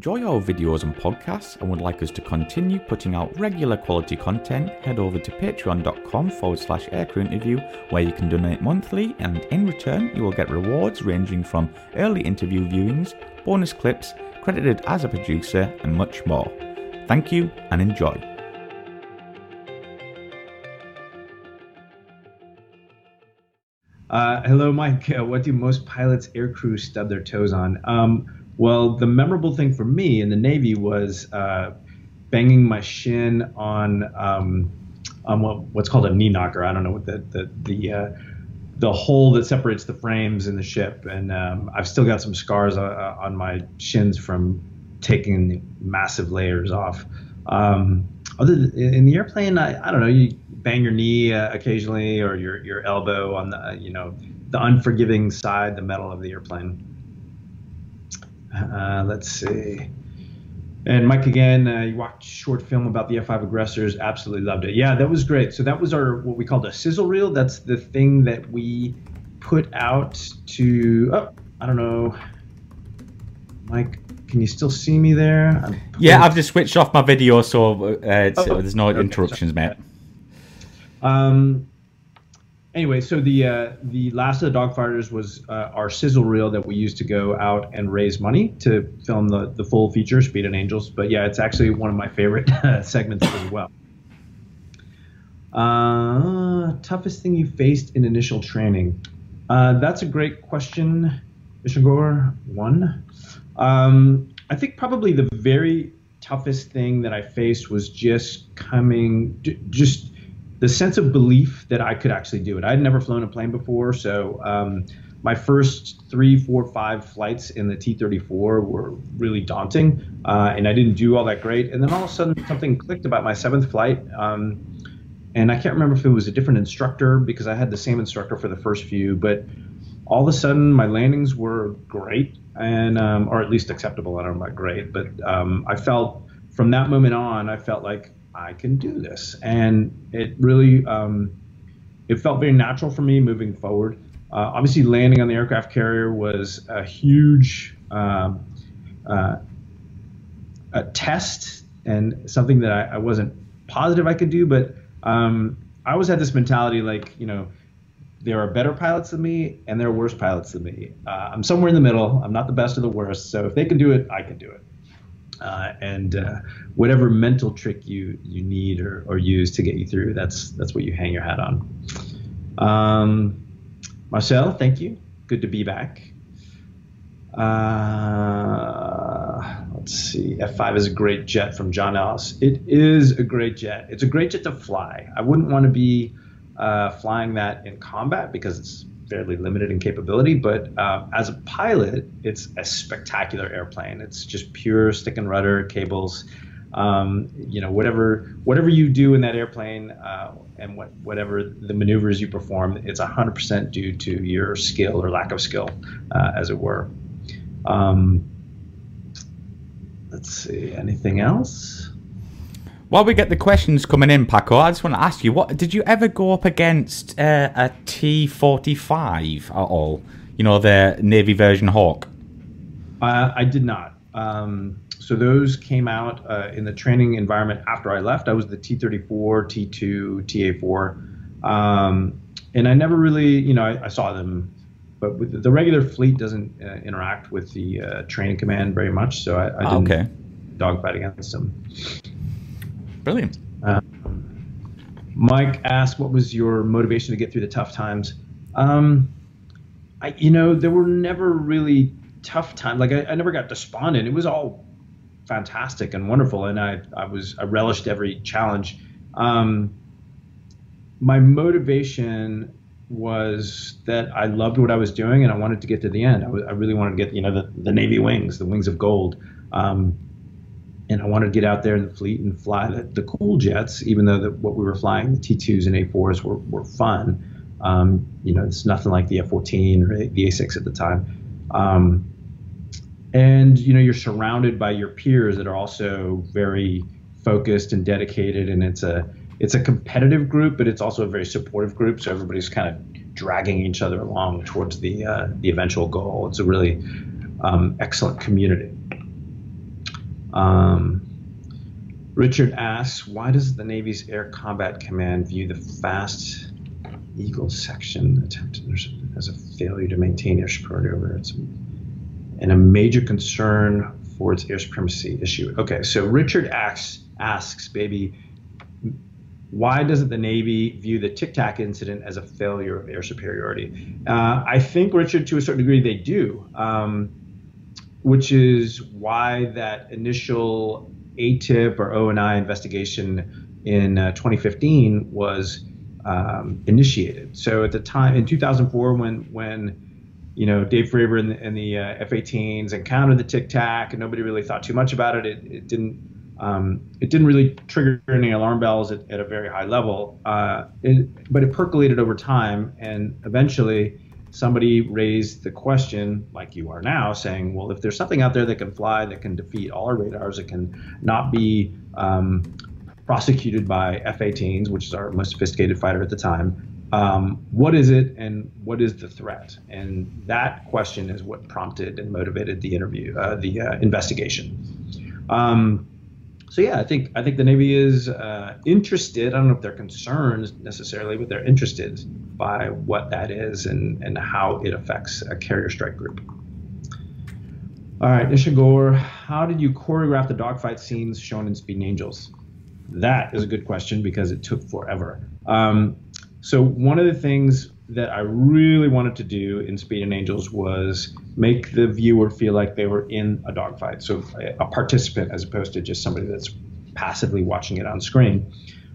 Enjoy our videos and podcasts and would like us to continue putting out regular quality content, head over to patreon.com forward slash aircrew interview where you can donate monthly and in return you will get rewards ranging from early interview viewings, bonus clips, credited as a producer and much more. Thank you and enjoy. Uh, hello, Mike. Uh, what do most pilots, aircrew stub their toes on? Um, well, the memorable thing for me in the Navy was uh, banging my shin on um, on what, what's called a knee knocker. I don't know what the the the, uh, the hole that separates the frames in the ship, and um, I've still got some scars uh, on my shins from taking massive layers off. Um, other than, in the airplane, I, I don't know. You bang your knee uh, occasionally, or your your elbow on the you know the unforgiving side, the metal of the airplane. Uh, let's see. And Mike again, uh, you watched short film about the F5 aggressors. Absolutely loved it. Yeah, that was great. So that was our what we called a sizzle reel. That's the thing that we put out to. Oh, I don't know. Mike, can you still see me there? Yeah, I've just switched off my video, so uh, it's, Oh, there's no okay, interruptions, sorry. mate. Um. Anyway, so the uh, the last of the dogfighters was uh, our sizzle reel that we used to go out and raise money to film the the full feature, Speed and Angels. But yeah, it's actually one of my favorite segments as well. Uh, toughest thing you faced in initial training? Uh, that's a great question, Mission Goer one. Um, I think probably the very toughest thing that I faced was just coming, just the sense of belief that I could actually do it. I had never flown a plane before, so um, my first three, four, five flights in the T-34 were really daunting, uh, and I didn't do all that great. And then all of a sudden, something clicked about my seventh flight. Um, and I can't remember if it was a different instructor because I had the same instructor for the first few, but all of a sudden my landings were great and um, or at least acceptable. I don't know about great, but um, I felt from that moment on, I felt like I can do this, and it really um, it felt very natural for me moving forward. Uh, obviously, landing on the aircraft carrier was a huge um, uh, a test and something that I, I wasn't positive I could do, but um, I always had this mentality like, you know, there are better pilots than me and there are worse pilots than me. Uh, I'm somewhere in the middle. I'm not the best or the worst. So if they can do it, I can do it. Uh, and uh, whatever mental trick you you need or, or use to get you through, that's that's what you hang your hat on. Um, Marcel, thank you. Good to be back. Uh, let's see. F5 is a great jet from John Ellis. It is a great jet. It's a great jet to fly. I wouldn't want to be uh, flying that in combat because it's fairly limited in capability. But uh, as a pilot, it's a spectacular airplane. It's just pure stick and rudder cables. Um, you know, whatever whatever you do in that airplane uh, and what, whatever the maneuvers you perform, it's 100% due to your skill or lack of skill, uh, as it were. Um, let's see. Anything else? While we get the questions coming in, Paco, I just want to ask you: What did you ever go up against uh, a T forty five at all? You know, the Navy version Hawk. Uh, I did not. Um, so those came out uh, in the training environment after I left. I was the T34, T2, TA4, um, and I never really, you know, I, I saw them, but with the regular fleet doesn't uh, interact with the uh, training command very much, so I, I didn't okay. dogfight against them. Brilliant. Mike asked, "What was your motivation to get through the tough times?" Um, I, you know, there were never really tough times. Like I, I never got despondent. It was all fantastic and wonderful, and I, I was, I relished every challenge. Um, my motivation was that I loved what I was doing, and I wanted to get to the end. I, I really wanted to get, you know, the, the Navy wings, the wings of gold. Um, and I wanted to get out there in the fleet and fly the, the cool jets, even though the, what we were flying, the T2s and A4s, were, were fun. Um, you know, it's nothing like the F-14 or the A6 at the time. Um, and you know, you're surrounded by your peers that are also very focused and dedicated, and it's a it's a competitive group, but it's also a very supportive group. So everybody's kind of dragging each other along towards the uh, the eventual goal. It's a really um, excellent community. Um, Richard asks, why does the Navy's Air Combat Command view the fast Eagle section attempt as a failure to maintain air superiority over its and a major concern for its air supremacy issue? Okay, so Richard asks, asks, baby, why doesn't the Navy view the Tic Tac incident as a failure of air superiority? Uh, I think, Richard, to a certain degree, they do, um, which is why that initial AATIP or ONI investigation in uh, 2015 was um, initiated. So at the time in 2004, when when you know Dave Fravor and the, and the uh, F-18s encountered the Tic Tac, and nobody really thought too much about it. It, it didn't um, it didn't really trigger any alarm bells at, at a very high level, uh, it, but it percolated over time, and eventually somebody raised the question, like you are now, saying, well, if there's something out there that can fly, that can defeat all our radars, it can not be um, prosecuted by F-18s, which is our most sophisticated fighter at the time. Um, what is it, and what is the threat? And that question is what prompted and motivated the interview, uh, the uh, investigation. Um, so yeah, I think I think the Navy is uh, interested. I don't know if they're concerned necessarily, but they're interested by what that is and and how it affects a carrier strike group. All right, Nishagor, how did you choreograph the dogfight scenes shown in Speed Angels? That is a good question because it took forever. Um, so one of the things that I really wanted to do in Speed and Angels was make the viewer feel like they were in a dogfight, so a participant as opposed to just somebody that's passively watching it on screen.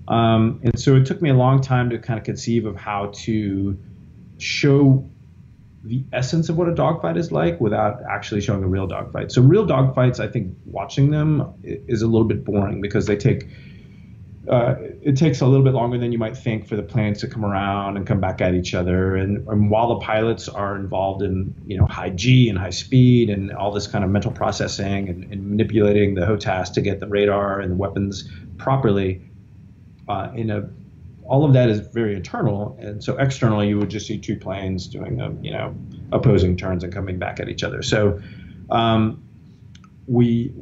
Um, and so it took me a long time to kind of conceive of how to show the essence of what a dogfight is like without actually showing a real dogfight. So real dogfights, I think watching them is a little bit boring because they take uh, it takes a little bit longer than you might think for the planes to come around and come back at each other. And, and, while the pilots are involved in you know high G and high speed and all this kind of mental processing and, and manipulating the HOTAS to get the radar and the weapons properly, uh, in a all of that is very internal. And so externally, you would just see two planes doing um, you know opposing turns and coming back at each other. So um, we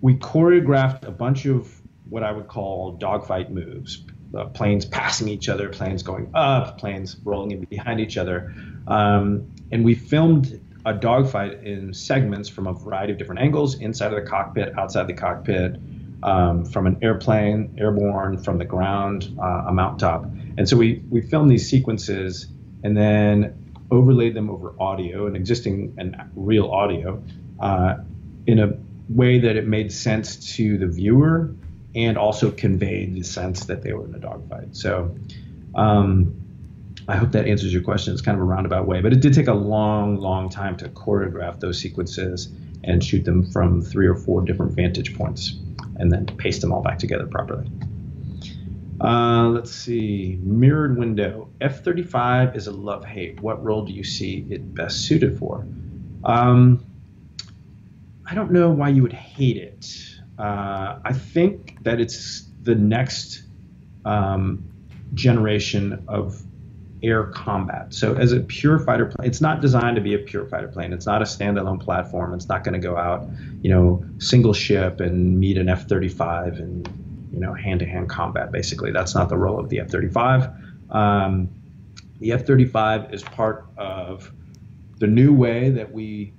we choreographed a bunch of what I would call dogfight moves. Uh, planes passing each other, planes going up, planes rolling in behind each other. Um, and we filmed a dogfight in segments from a variety of different angles inside of the cockpit, outside the cockpit, um, from an airplane, airborne, from the ground, uh, a mountaintop. And so we, we filmed these sequences and then overlaid them over audio, an existing and real audio, uh, in a way that it made sense to the viewer and also conveyed the sense that they were in a dogfight. So um, I hope that answers your question. It's kind of a roundabout way, but it did take a long, long time to choreograph those sequences and shoot them from three or four different vantage points and then paste them all back together properly. Uh, let's see. Mirrored window. F 35 is a love hate. What role do you see it best suited for? Um, I don't know why you would hate it. Uh, I think that it's the next um, generation of air combat. So as a pure fighter plane, it's not designed to be a pure fighter plane. It's not a standalone platform. It's not going to go out, you know, single ship and meet an F-35 and you know hand-to-hand combat. Basically, that's not the role of the F-35. Um, the F-35 is part of the new way that we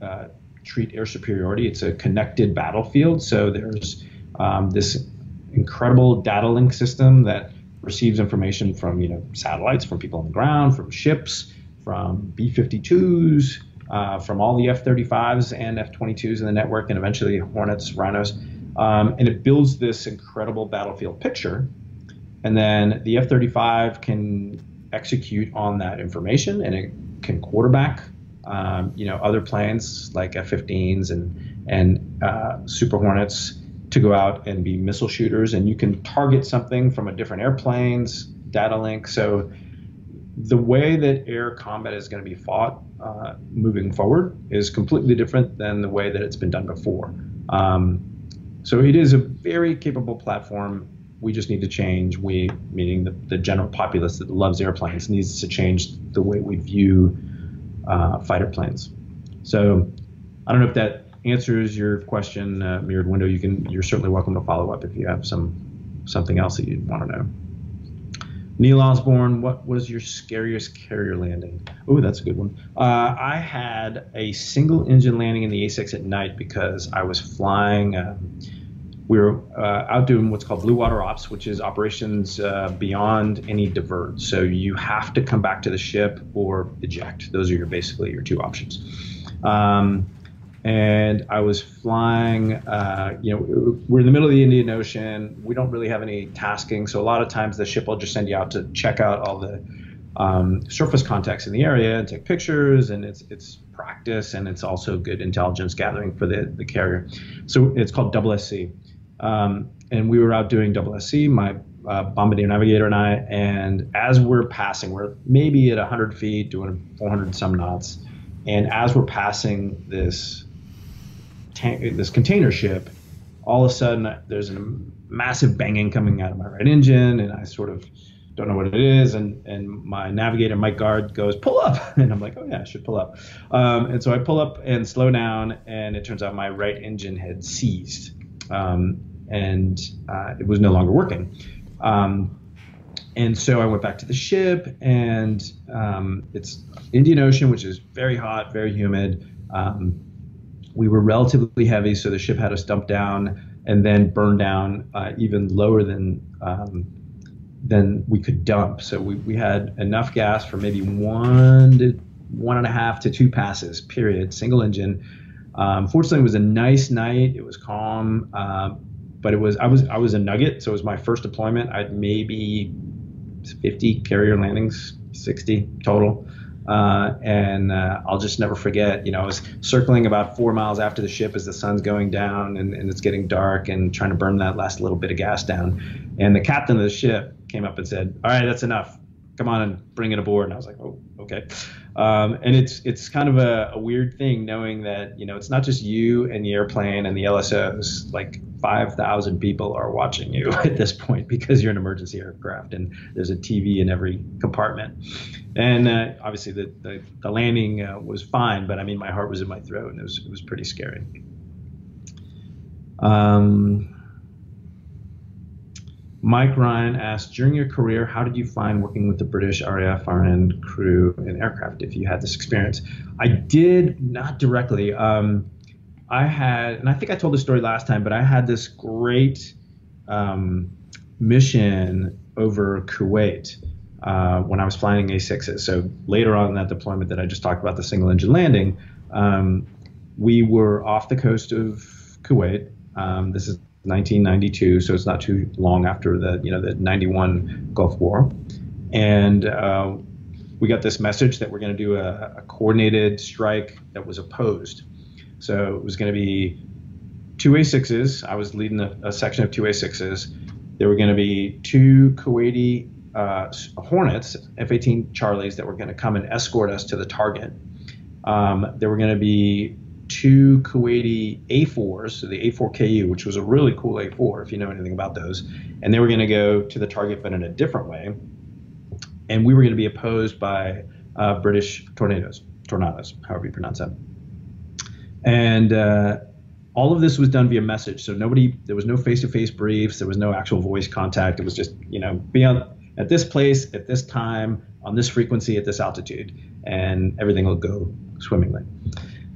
uh, treat air superiority. It's a connected battlefield. So there's um, this incredible data link system that receives information from you know satellites, from people on the ground, from ships, from B-52s, uh, from all the F-35s and F-22s in the network, and eventually Hornets, Rhinos, um, and it builds this incredible battlefield picture. And then the F-35 can execute on that information, and it can quarterback um, you know, other planes like F-15s and and uh, Super Hornets to go out and be missile shooters, and you can target something from a different airplanes, data link. So the way that air combat is going to be fought uh, moving forward is completely different than the way that it's been done before. Um, so it is a very capable platform. We just need to change. We, meaning the, the general populace that loves airplanes, needs to change the way we view uh, fighter planes. So I don't know if that answers your question, uh, mirrored window, you can you're certainly welcome to follow up if you have some something else that you want to know. Neil Osborne, what was your scariest carrier landing? Oh, that's a good one. Uh, I had a single engine landing in the A6 at night because I was flying. Um, we were uh, out doing what's called blue water ops, which is operations uh, beyond any divert. So you have to come back to the ship or eject. Those are your basically your two options. Um, and I was flying. Uh, you know, we're in the middle of the Indian Ocean. We don't really have any tasking, so a lot of times the ship will just send you out to check out all the um, surface contacts in the area and take pictures, and it's it's practice and it's also good intelligence gathering for the the carrier. So it's called double SC, um, and we were out doing double SC. My uh, bombardier navigator and I, and as we're passing, we're maybe at 100 feet, doing 400 some knots, and as we're passing this this container ship, all of a sudden there's a massive banging coming out of my right engine, and I sort of don't know what it is, and and my navigator Mike Guard goes pull up, and I'm like, oh yeah, I should pull up, um, and so I pull up and slow down, and it turns out my right engine had seized, um, and uh, it was no longer working. Um, and so I went back to the ship, and um, it's Indian Ocean, which is very hot, very humid. Um, we were relatively heavy, so the ship had us dump down and then burn down uh, even lower than um, than we could dump. So we, we had enough gas for maybe one to one and a half to two passes. Period. Single engine. Um, fortunately, it was a nice night. It was calm, uh, but it was I was I was a nugget, so it was my first deployment. I'd maybe 50 carrier landings, 60 total. Uh, and uh, I'll just never forget, you know, I was circling about four miles after the ship as the sun's going down and, and it's getting dark and trying to burn that last little bit of gas down. And the captain of the ship came up and said, All right, that's enough. Come on and bring it aboard. And I was like, Oh, okay. Um, and it's it's kind of a, a, weird thing knowing that you know it's not just you and the airplane and the LSOs. Like five thousand people are watching you at this point because you're an emergency aircraft and there's a TV in every compartment. And uh, obviously the the, the landing uh, was fine, but I mean my heart was in my throat and it was it was pretty scary. Um, Mike Ryan asked, during your career, how did you find working with the British RAF RN crew and aircraft if you had this experience? I did not directly. Um, I had, and I think I told the story last time, but I had this great um, mission over Kuwait uh, when I was flying A6s. So later on in that deployment that I just talked about, the single engine landing, um, we were off the coast of Kuwait. Um, this is 1992, so it's not too long after the you know the 91 Gulf War, and uh, we got this message that we're going to do a, a, coordinated strike that was opposed. So it was going to be two A6s. I was leading a, a section of two A6s. There were going to be two Kuwaiti uh, Hornets, F-18 Charlies, that were going to come and escort us to the target. Um, there were going to be two Kuwaiti A4s, so the A4KU, which was a really cool A4 if you know anything about those, and they were going to go to the target but in a different way, and we were going to be opposed by uh, British tornadoes, tornadoes, however you pronounce that, and uh, all of this was done via message. So nobody, there was no face-to-face briefs, there was no actual voice contact. It was just you know be on at this place at this time on this frequency at this altitude, and everything will go swimmingly.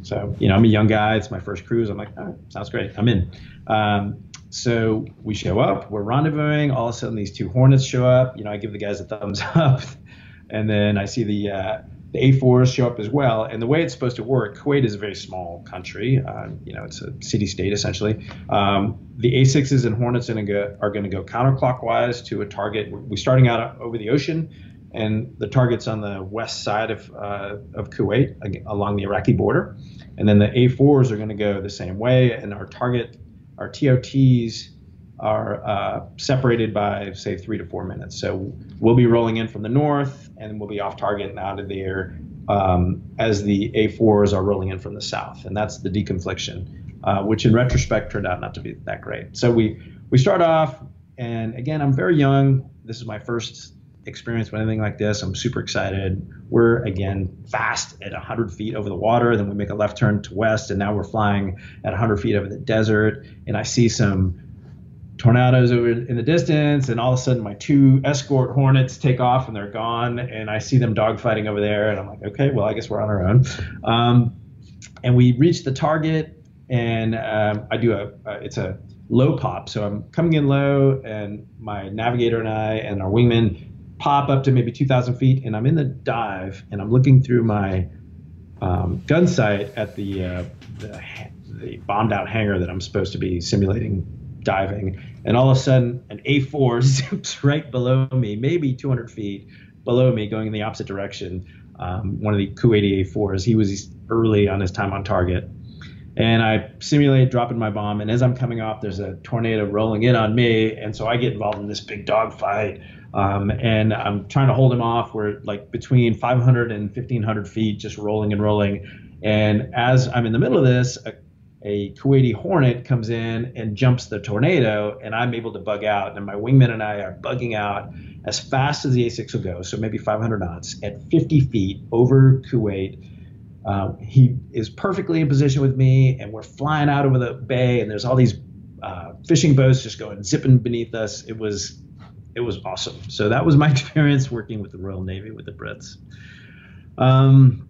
So, you know, I'm a young guy. It's my first cruise. I'm like, sounds great. I'm in. Um, so we show up. We're rendezvousing. All of a sudden, these two Hornets show up. You know, I give the guys a thumbs up, and then I see the uh, the A4s show up as well. And the way it's supposed to work, Kuwait is a very small country. Uh, you know, it's a city state essentially. Um, the A6s and Hornets are going to go counterclockwise to a target. We're starting out over the ocean and the target's on the west side of, uh, of Kuwait along the Iraqi border. And then the A4s are going to go the same way, and our target, our TOTs are uh, separated by, say, three to four minutes. So we'll be rolling in from the north, and we'll be off target and out of the air um, as the A4s are rolling in from the south. And that's the deconfliction, uh, which in retrospect turned out not to be that great. So we, we start off, and again, I'm very young. This is my first experienced with anything like this. I'm super excited. We're again fast at 100 feet over the water. Then we make a left turn to west, and now we're flying at 100 feet over the desert. And I see some tornadoes over in the distance, and all of a sudden my two escort hornets take off and they're gone, and I see them dogfighting over there, and I'm like, okay, well I guess we're on our own. Um, and we reach the target, and um, I do a it's a low pop, so I'm coming in low, and my navigator and I and our wingman pop up to maybe 2,000 feet, and I'm in the dive, and I'm looking through my um, gun sight at the, uh, the the bombed out hangar that I'm supposed to be simulating diving, and all of a sudden an A4 zips right below me, maybe 200 feet below me, going in the opposite direction. Um, one of the Kuwaiti A4s. He was early on his time on target, and I simulate dropping my bomb. And as I'm coming off, there's a tornado rolling in on me, and so I get involved in this big dogfight. Um, and I'm trying to hold him off. We're like between 500 and 1500 feet, just rolling and rolling. And as I'm in the middle of this, a a Kuwaiti Hornet comes in and jumps the tornado, and I'm able to bug out. And my wingman and I are bugging out as fast as the A6 will go, so maybe 500 knots at 50 feet over Kuwait. Uh, he is perfectly in position with me, and we're flying out over the bay, and there's all these uh, fishing boats just going zipping beneath us. It was it was awesome. So that was my experience working with the Royal Navy with the Brits. Um,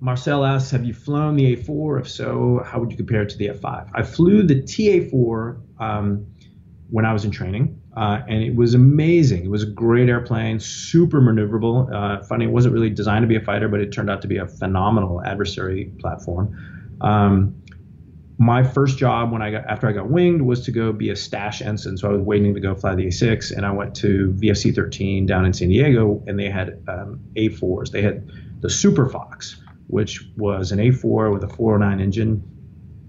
Marcel asks, have you flown the A4? If so, how would you compare it to the F5? I flew the TA4 um, when I was in training, uh, and it was amazing. It was a great airplane, super maneuverable. Uh, funny, it wasn't really designed to be a fighter, but it turned out to be a phenomenal adversary platform. Um, my first job when I got after I got winged was to go be a stash ensign. So I was waiting to go fly the A6, and I went to VFC 13 down in San Diego, and they had um, A4s. They had the Super Fox, which was an A4 with a 409 engine,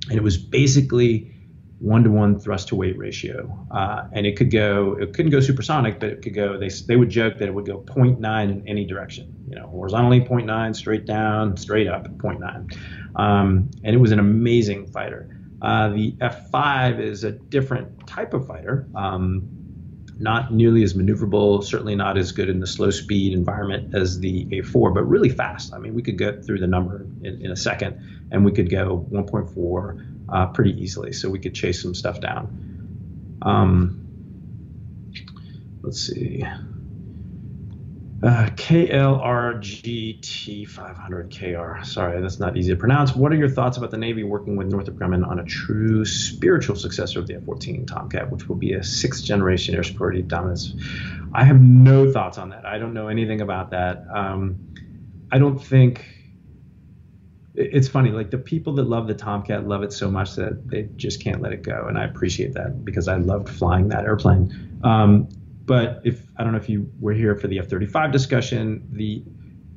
and it was basically one to one thrust to weight ratio. Uh, and it could go, it couldn't go supersonic, but it could go. They they would joke that it would go 0.9 in any direction. You know, horizontally 0.9, straight down, straight up 0.9. Um, and it was an amazing fighter. Uh, the F5 is a different type of fighter. Um, not nearly as maneuverable, certainly not as good in the slow speed environment as the A4, but really fast. I mean, we could get through the number in, in a second, and we could go 1.4 uh, pretty easily. So we could chase some stuff down. Um, let's see. Uh, KLRGT500KR. Sorry, that's not easy to pronounce. What are your thoughts about the Navy working with Northrop Grumman on a true spiritual successor of the F 14 Tomcat, which will be a sixth generation air superiority dominance? I have no thoughts on that. I don't know anything about that. Um, I don't think. It's funny, like the people that love the Tomcat love it so much that they just can't let it go. And I appreciate that because I loved flying that airplane. Um, but if I don't know if you were here for the F-35 discussion, the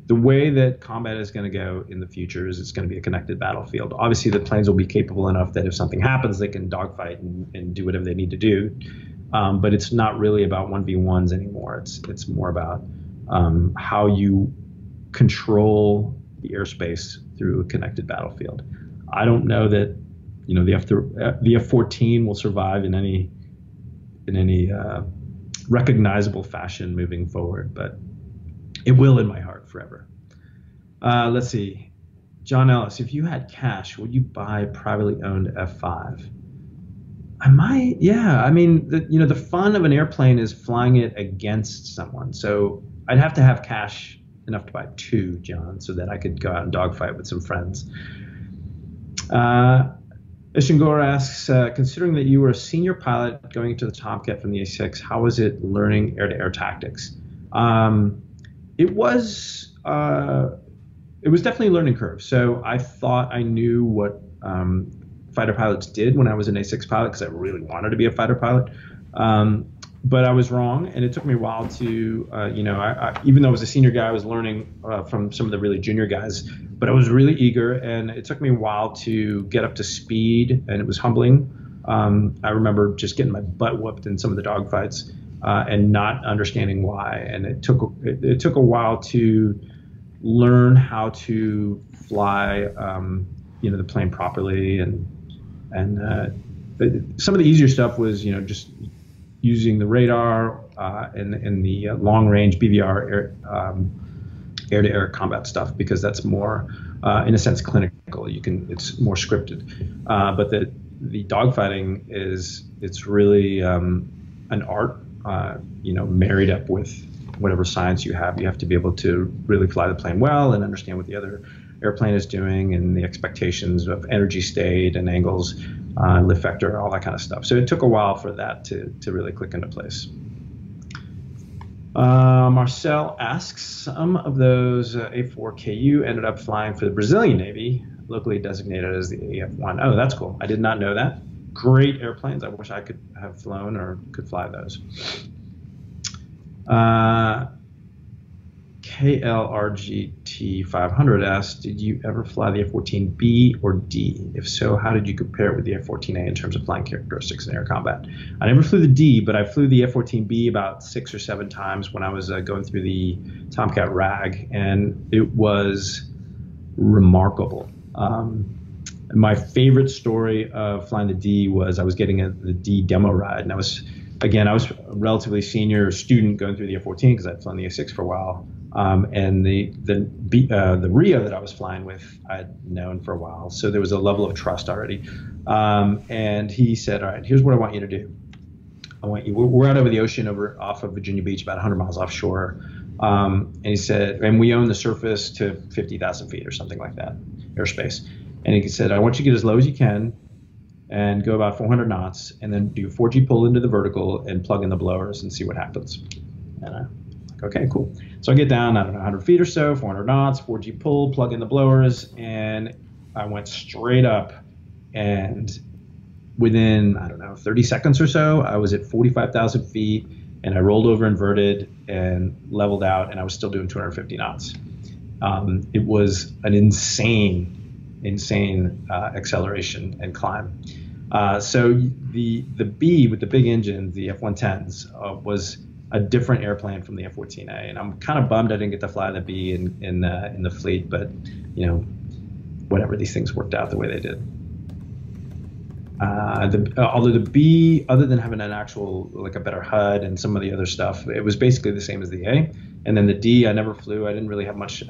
the way that combat is going to go in the future is it's going to be a connected battlefield. Obviously, the planes will be capable enough that if something happens, they can dogfight and, and do whatever they need to do. Um, but it's not really about one v ones anymore. It's it's more about um, how you control the airspace through a connected battlefield. I don't know that you know the F the F fourteen will survive in any in any uh, recognizable fashion moving forward, but it will in my heart forever. Uh, let's see. John Ellis, if you had cash, would you buy privately owned F5? I might, yeah. I mean, the, you know, the fun of an airplane is flying it against someone. So I'd have to have cash enough to buy two, John, so that I could go out and dogfight with some friends. Uh, Ishingor asks, uh, considering that you were a senior pilot going into the Tomcat from the A6, how was it learning air-to-air tactics? Um, it was uh, it was definitely a learning curve. So I thought I knew what um, fighter pilots did when I was an A6 pilot because I really wanted to be a fighter pilot. Um, but I was wrong, and it took me a while to, uh, you know, I, I, even though I was a senior guy, I was learning uh, from some of the really junior guys. But I was really eager, and it took me a while to get up to speed, and it was humbling. Um, I remember just getting my butt whooped in some of the dogfights uh, and not understanding why, and it took it, it, took a while to learn how to fly, um, you know, the plane properly, and and uh, some of the easier stuff was, you know, just using the radar uh, in in the uh, long range BVR air, um, air to air combat stuff because that's more, uh, in a sense, clinical. You can it's more scripted, uh, but the the dogfighting is it's really um, an art, uh, you know, married up with whatever science you have. You have to be able to really fly the plane well and understand what the other airplane is doing and the expectations of energy state and angles, uh, lift vector, all that kind of stuff. So it took a while for that to, to really click into place. Uh, Marcel asks, some of those uh, A4KU ended up flying for the Brazilian Navy, locally designated as the AF-1. Oh, that's cool. I did not know that. Great airplanes. I wish I could have flown or could fly those. Uh, KLRGT500 asks, did you ever fly the F-14B or D? If so, how did you compare it with the F-14A in terms of flying characteristics in air combat? I never flew the D, but I flew the F-14B about six or seven times when I was uh, going through the Tomcat RAG, and it was remarkable. Um, my favorite story of flying the D was I was getting a, the D demo ride, and I was again, I was a relatively senior student going through the A14 because I'd flown the A-6 for a while. Um, and the the uh, the RIO that I was flying with, I'd known for a while, so there was a level of trust already. Um, and he said, "All right, here's what I want you to do. I want you. We're out over the ocean, over off of Virginia Beach, about 100 miles offshore." Um, and he said, "And we own the surface to 50,000 feet or something like that, airspace." And he said, "I want you to get as low as you can, and go about 400 knots, and then do 4G pull into the vertical and plug in the blowers and see what happens." And I'm like okay, cool. So I get down, I don't know, 100 feet or so, 400 knots, 4G pull, plug in the blowers, and I went straight up. And within, I don't know, 30 seconds or so, I was at 45,000 feet and I rolled over inverted and leveled out, and I was still doing 250 knots. Um, it was an insane, insane uh, acceleration and climb. Uh, so the the B with the big engine, the F-110s, uh, was a different airplane from the F-14A, and I'm kind of bummed I didn't get to fly the B in in the in the fleet, but you know, whatever these things worked out the way they did. Uh, the, uh, although the B, other than having an actual like a better HUD and some of the other stuff, it was basically the same as the A. And then the D, I never flew. I didn't really have much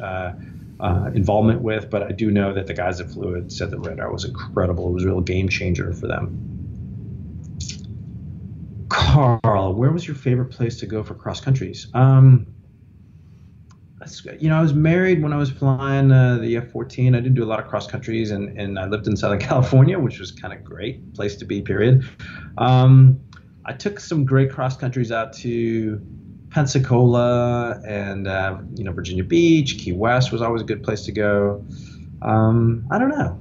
uh, involvement with, but I do know that the guys at Fluid said the radar was incredible. It was a real game changer for them. Carl, where was your favorite place to go for cross countries? Um, you know, I was married when I was flying uh, the F-14. I didn't do a lot of cross countries, and, and I lived in Southern California, which was kind of great place to be. Period. Um, I took some great cross countries out to Pensacola and uh, you know Virginia Beach, Key West was always a good place to go. Um, I don't know.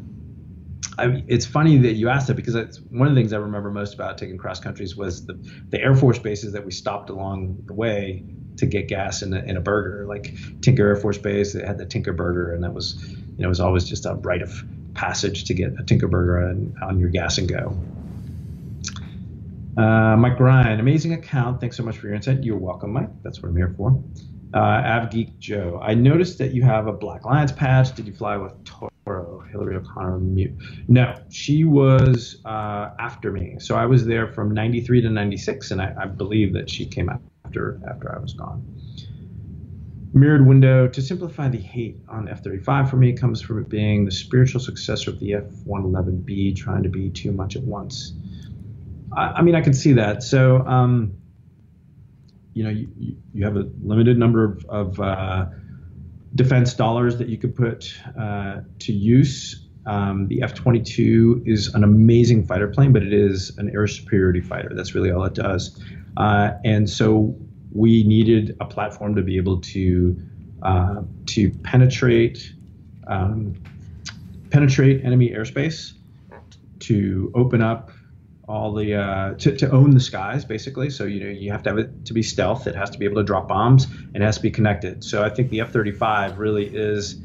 I, it's funny that you asked that because it's one of the things I remember most about taking cross countries was the, the Air Force bases that we stopped along the way to get gas in a, in a burger, like Tinker Air Force Base. It had the Tinker Burger, and that was, you know, it was always just a rite of passage to get a Tinker Burger on, on your gas and go. Uh, Mike Ryan, amazing account. Thanks so much for your insight. You're welcome, Mike. That's what I'm here for. Uh, AvGeek Joe, I noticed that you have a Black Lions patch. Did you fly with Toro, Hillary O'Connor mute? No, she was uh, after me. So I was there from 93 to 96, and I, I believe that she came after after I was gone. Mirrored window to simplify the hate on F-35 for me comes from it being the spiritual successor of the F-111B, trying to be too much at once. I, I mean, I can see that. So. Um, you know you, you have a limited number of, of uh, defense dollars that you could put uh, to use. Um, the F-22 is an amazing fighter plane, but it is an air superiority fighter. That's really all it does. Uh, and so we needed a platform to be able to uh, to penetrate um, penetrate enemy airspace, to open up all the uh, to, to own the skies basically. So you know you have to have it to be stealth. It has to be able to drop bombs. And it has to be connected. So i think the f-35 really is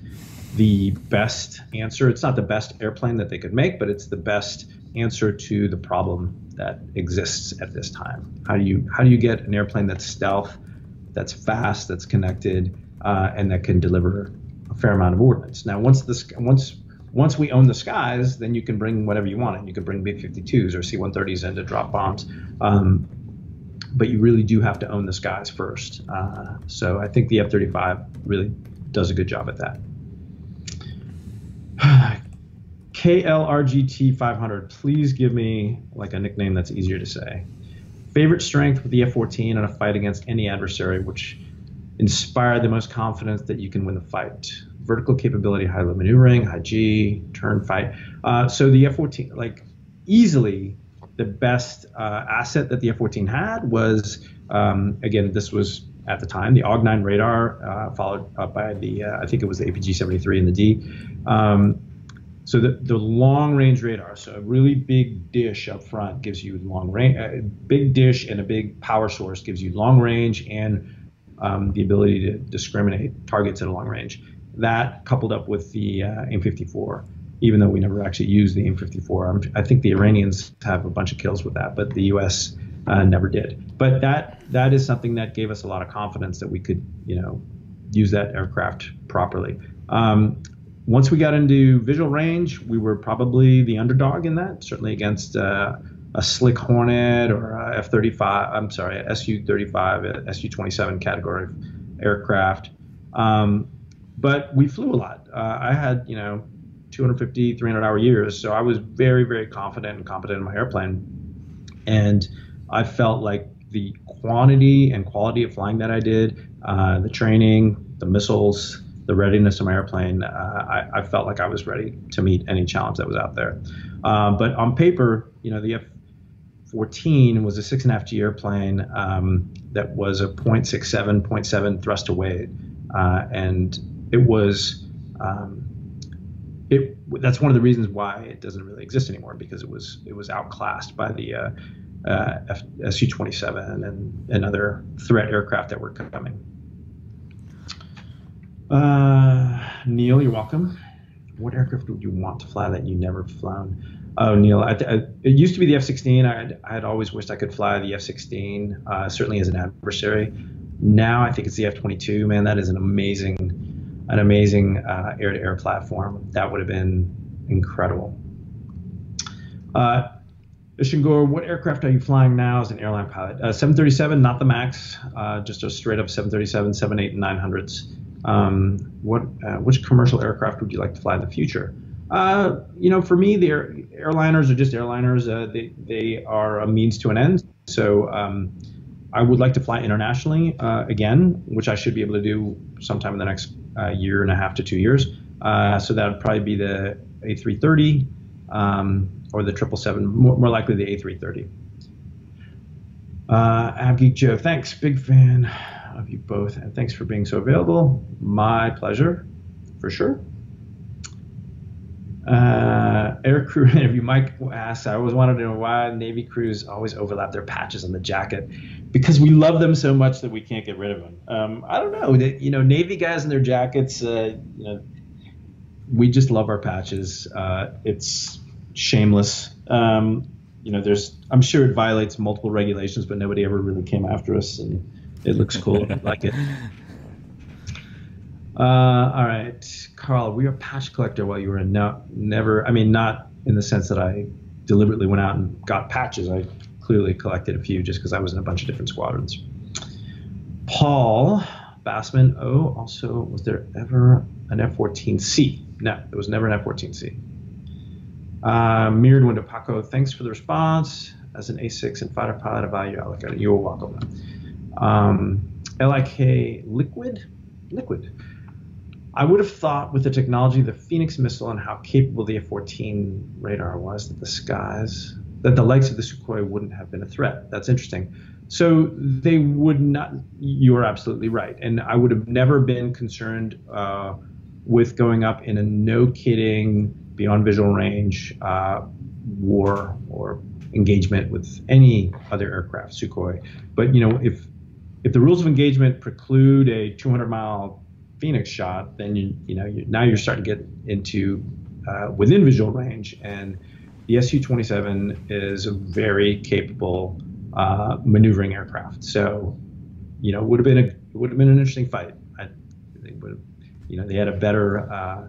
the best answer. It's not the best airplane that they could make but it's the best answer to the problem that exists at this time. How do you how do you get an airplane that's stealth that's fast that's connected uh, and that can deliver a fair amount of ordnance? Now once this once once we own the skies, then you can bring whatever you want. And you can bring B-52s or C-130s in to drop bombs. Um, but you really do have to own the skies first. Uh, so I think the F 35 really does a good job at that. KLRGT 500, please give me like a nickname that's easier to say. Favorite strength with the F 14 in a fight against any adversary, which inspired the most confidence that you can win the fight. Vertical capability, high low maneuvering, high G, turn fight. Uh, so the F 14, like easily the best uh, asset that the F-14 had was, um, again, this was at the time the AWG-9 radar, uh, followed up by the, uh, I think it was the APG-73 and the D. Um, so the, the long range radar, so a really big dish up front gives you long range, a uh, big dish and a big power source gives you long range and um, the ability to discriminate targets at a long range. That coupled up with the uh, AIM-54 even though we never actually used the AIM-54. I think the Iranians have a bunch of kills with that, but the U.S. Uh, never did. But that that is something that gave us a lot of confidence that we could, you know, use that aircraft properly. Um, once we got into visual range, we were probably the underdog in that, certainly against uh, a Slick Hornet or F 35, I'm sorry, Su 35, Su 27 category aircraft. Um, but we flew a lot. Uh, I had, you know, 250, 300 hour years. So I was very, very confident and competent in my airplane. And I felt like the quantity and quality of flying that I did, uh, the training, the missiles, the readiness of my airplane, uh, I, I, felt like I was ready to meet any challenge that was out there. Uh, but on paper, you know, the F 14 was a six and a half G airplane um, that was a 0.67, 0.7 thrust to weight. Uh, and it was um, it that's one of the reasons why it doesn't really exist anymore because it was it was outclassed by the uh, uh, Su-27 and, and other threat aircraft that were coming. Uh, Neil, you're welcome. What aircraft would you want to fly that you never flown? Oh, Neil, I, I, it used to be the F-16. I had always wished I could fly the F-16, uh, certainly as an adversary. Now I think it's the F-22. Man, that is an amazing an amazing uh, air-to-air platform. That would have been incredible. Uh, what aircraft are you flying now as an airline pilot? Uh, 737, not the MAX, uh, just a straight up 737, 78, and 900s. Um, what, uh, which commercial aircraft would you like to fly in the future? Uh, you know, for me, the air, airliners are just airliners. They, they are a means to an end. So um, I would like to fly internationally uh, again, which I should be able to do sometime in the next uh, year and a half to two years. Uh, so that would probably be the A330 um, or the 777, more, more likely the A330. Uh, AvGeek Joe, thanks. Big fan of you both, and thanks for being so available. My pleasure, for sure. Uh, air crew interview. Mike asks, I always wanted to know why Navy crews always overlap their patches on the jacket because we love them so much that we can't get rid of them. Um, I don't know. They, you know, Navy guys in their jackets, uh, you know, we just love our patches. Uh, it's shameless. Um, you know, there's, I'm sure it violates multiple regulations, but nobody ever really came after us, and it looks cool. I like it. Uh, all right, Carl, we are a patch collector while you were in. No, never. I mean, not in the sense that I deliberately went out and got patches. I clearly collected a few just because I was in a bunch of different squadrons. Paul Bassman. Oh, also, was there ever an F-14C? No, there was never an F-14C. Uh, Mirrored Window Paco, thanks for the response. As an A6 and fighter pilot, I value allocated. You're welcome. Um, LIK Liquid? Liquid. I would have thought with the technology, of the Phoenix missile, and how capable the F-14 radar was, that the skies, that the likes of the Sukhoi wouldn't have been a threat. That's interesting. So they would not. You are absolutely right, and I would have never been concerned uh, with going up in a no-kidding, beyond visual range uh, war or engagement with any other aircraft, Sukhoi. But you know, if if the rules of engagement preclude a 200 mile Phoenix shot, then you you know you, now you're starting to get into uh, within visual range, and the Su-27 is a very capable uh, maneuvering aircraft. So, you know, would have been a would have been an interesting fight. I think would have, you know, they had a better uh,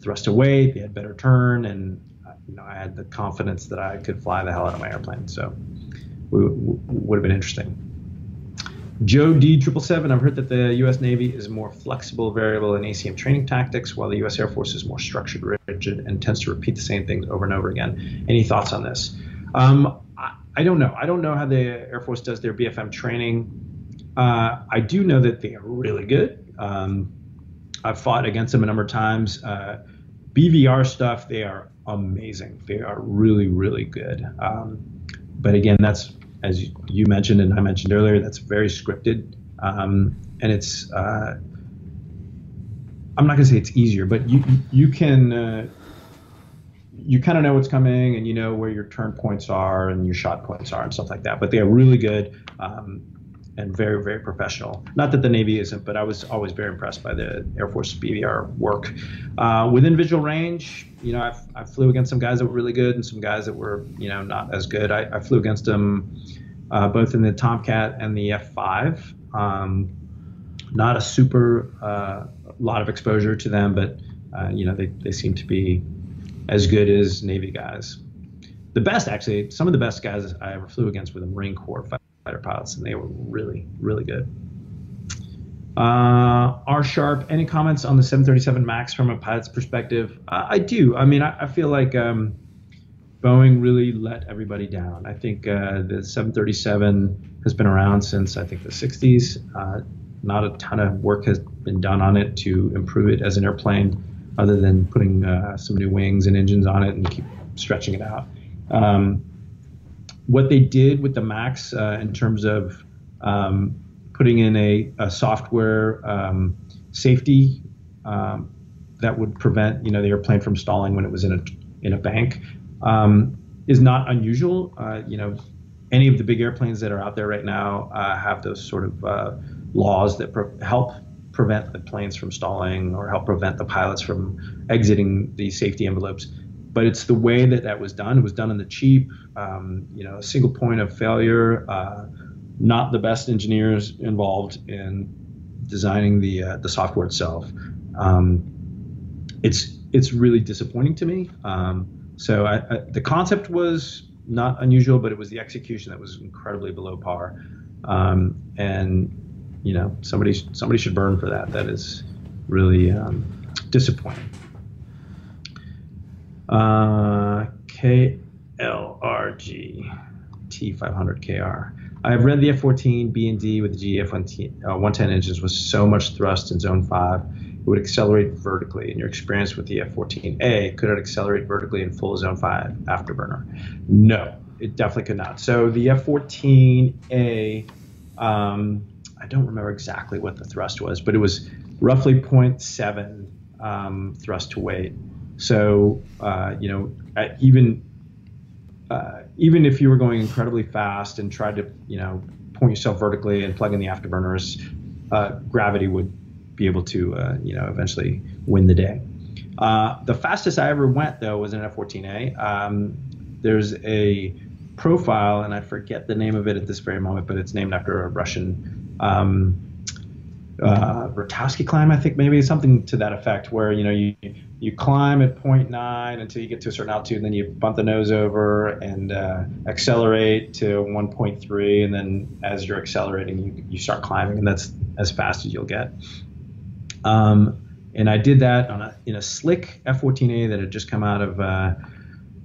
thrust to weight, they had better turn, and uh, you know, I had the confidence that I could fly the hell out of my airplane. So, it would have been interesting. Joe D triple seven. I've heard that the U.S. Navy is more flexible, variable in ACM training tactics, while the U.S. Air Force is more structured, rigid, and tends to repeat the same things over and over again. Any thoughts on this? Um, I, I, don't know. I don't know how the Air Force does their BFM training. Uh, I do know that they are really good. Um, I've fought against them a number of times. Uh, BVR stuff, they are amazing. They are really, really good. Um, but again, that's as you mentioned and I mentioned earlier, that's very scripted, um, and it's. Uh, I'm not going to say it's easier, but you you can uh, you kind of know what's coming and you know where your turn points are and your shot points are and stuff like that. But they are really good. Um, and very, very professional. Not that the Navy isn't, but I was always very impressed by the Air Force BVR work. Uh, within visual range, you know, I, I, flew against some guys that were really good and some guys that were, you know, not as good. I, I flew against them uh, both in the Tomcat and the F5. Um, not a super uh, lot of exposure to them, but uh, you know, they, they seem to be as good as Navy guys. The best, actually, some of the best guys I ever flew against were the Marine Corps fighter pilots, and they were really, really good. Uh, R Sharp, any comments on the 737 MAX from a pilot's perspective? Uh, I do. I mean, I, I feel like um, Boeing really let everybody down. I think uh, the 737 has been around since I think the 60s. Uh, not a ton of work has been done on it to improve it as an airplane, other than putting uh, some new wings and engines on it and keep stretching it out. Um, what they did with the Max uh, in terms of um, putting in a, a software um, safety um, that would prevent you know the airplane from stalling when it was in a in a bank um, is not unusual. Uh, you know, any of the big airplanes that are out there right now uh, have those sort of uh, laws that help prevent the planes from stalling or help prevent the pilots from exiting the safety envelopes but it's the way that that was done. It was done in the cheap, um, you know, a single point of failure. Uh, not the best engineers involved in designing the uh, the software itself. Um, it's it's really disappointing to me. Um, so I, I, the concept was not unusual, but it was the execution that was incredibly below par. Um, and you know, somebody somebody should burn for that. That is really um, disappointing. Uh, KLRG T500KR. I have read the F-14 B and D with the GF-110 uh, engines with so much thrust in Zone 5, it would accelerate vertically. In your experience with the F-14A, could it accelerate vertically in full Zone 5 afterburner? No, it definitely could not. So the F-14A, um, I don't remember exactly what the thrust was, but it was roughly 0.7 um, thrust to weight. So uh, you know, even uh, even if you were going incredibly fast and tried to you know point yourself vertically and plug in the afterburners, uh, gravity would be able to uh, you know eventually win the day. Uh, the fastest I ever went though was an F-14A. Um, there's a profile, and I forget the name of it at this very moment, but it's named after a Russian. Um, uh, Rutowski climb, I think maybe something to that effect, where you know you you climb at 0.9 until you get to a certain altitude, and then you bump the nose over and uh, accelerate to 1.3, and then as you're accelerating, you, you start climbing, and that's as fast as you'll get. Um, and I did that on a, in a slick F-14A that had just come out of uh,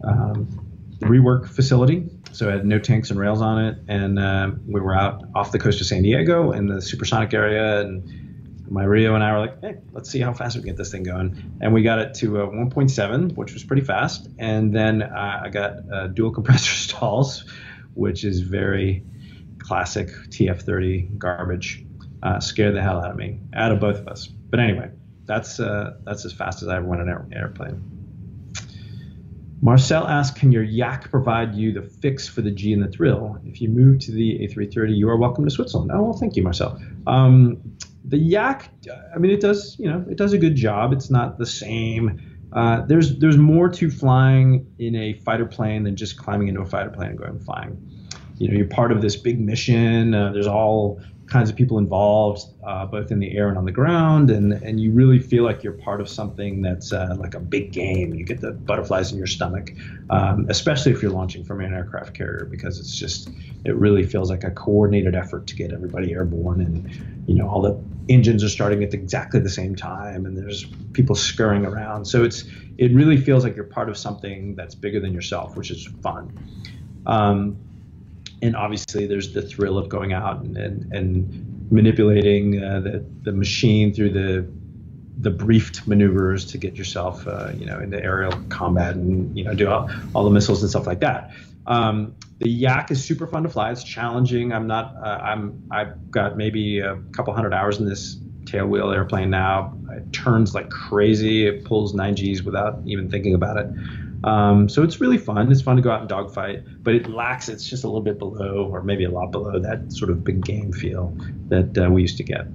um, rework facility. So it had no tanks and rails on it, and uh, we were out off the coast of San Diego in the supersonic area, and my RIO and I were like, hey, let's see how fast we can get this thing going. And we got it to uh, 1.7, which was pretty fast. And then uh, I got uh, dual compressor stalls, which is very classic TF30 garbage. Uh, scared the hell out of me, out of both of us. But anyway, that's that's as fast as I ever went on an airplane. Marcel asks, can your Yak provide you the fix for the G and the thrill? If you move to the A330, you are welcome to Switzerland. Oh, well, thank you, Marcel. Um, the Yak, I mean, it does, you know, it does a good job. It's not the same. Uh, there's there's more to flying in a fighter plane than just climbing into a fighter plane and going flying. You know, you're part of this big mission. Uh, there's all kinds of people involved, uh, both in the air and on the ground, and and you really feel like you're part of something that's uh, like a big game. You get the butterflies in your stomach, um, especially if you're launching from an aircraft carrier, because it's just it really feels like a coordinated effort to get everybody airborne, and you know all the engines are starting at exactly the same time, and there's people scurrying around. So it's it really feels like you're part of something that's bigger than yourself, which is fun. Um, and obviously there's the thrill of going out and and, and manipulating uh, the the machine through the the briefed maneuvers to get yourself uh, you know into aerial combat and you know do all, all the missiles and stuff like that. Um, the Yak is super fun to fly. It's challenging. I'm not. Uh, I'm. I've got maybe a couple hundred hours in this tailwheel airplane now. It turns like crazy. It pulls nine Gs without even thinking about it. Um, so it's really fun. It's fun to go out and dogfight, but it lacks. It's just a little bit below, or maybe a lot below that sort of big game feel that uh, we used to get.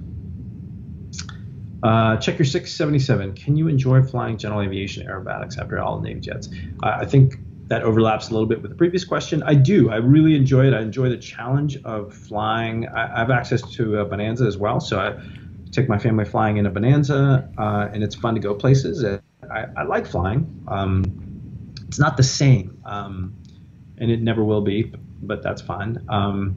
Uh, check your 677. Can you enjoy flying general aviation aerobatics after all Navy jets? Uh, I think that overlaps a little bit with the previous question. I do. I really enjoy it. I enjoy the challenge of flying. I, I have access to a Bonanza as well, so I take my family flying in a Bonanza, uh, and it's fun to go places. I, I like flying. Um, it's not the same, um, and it never will be. But that's fine. Um,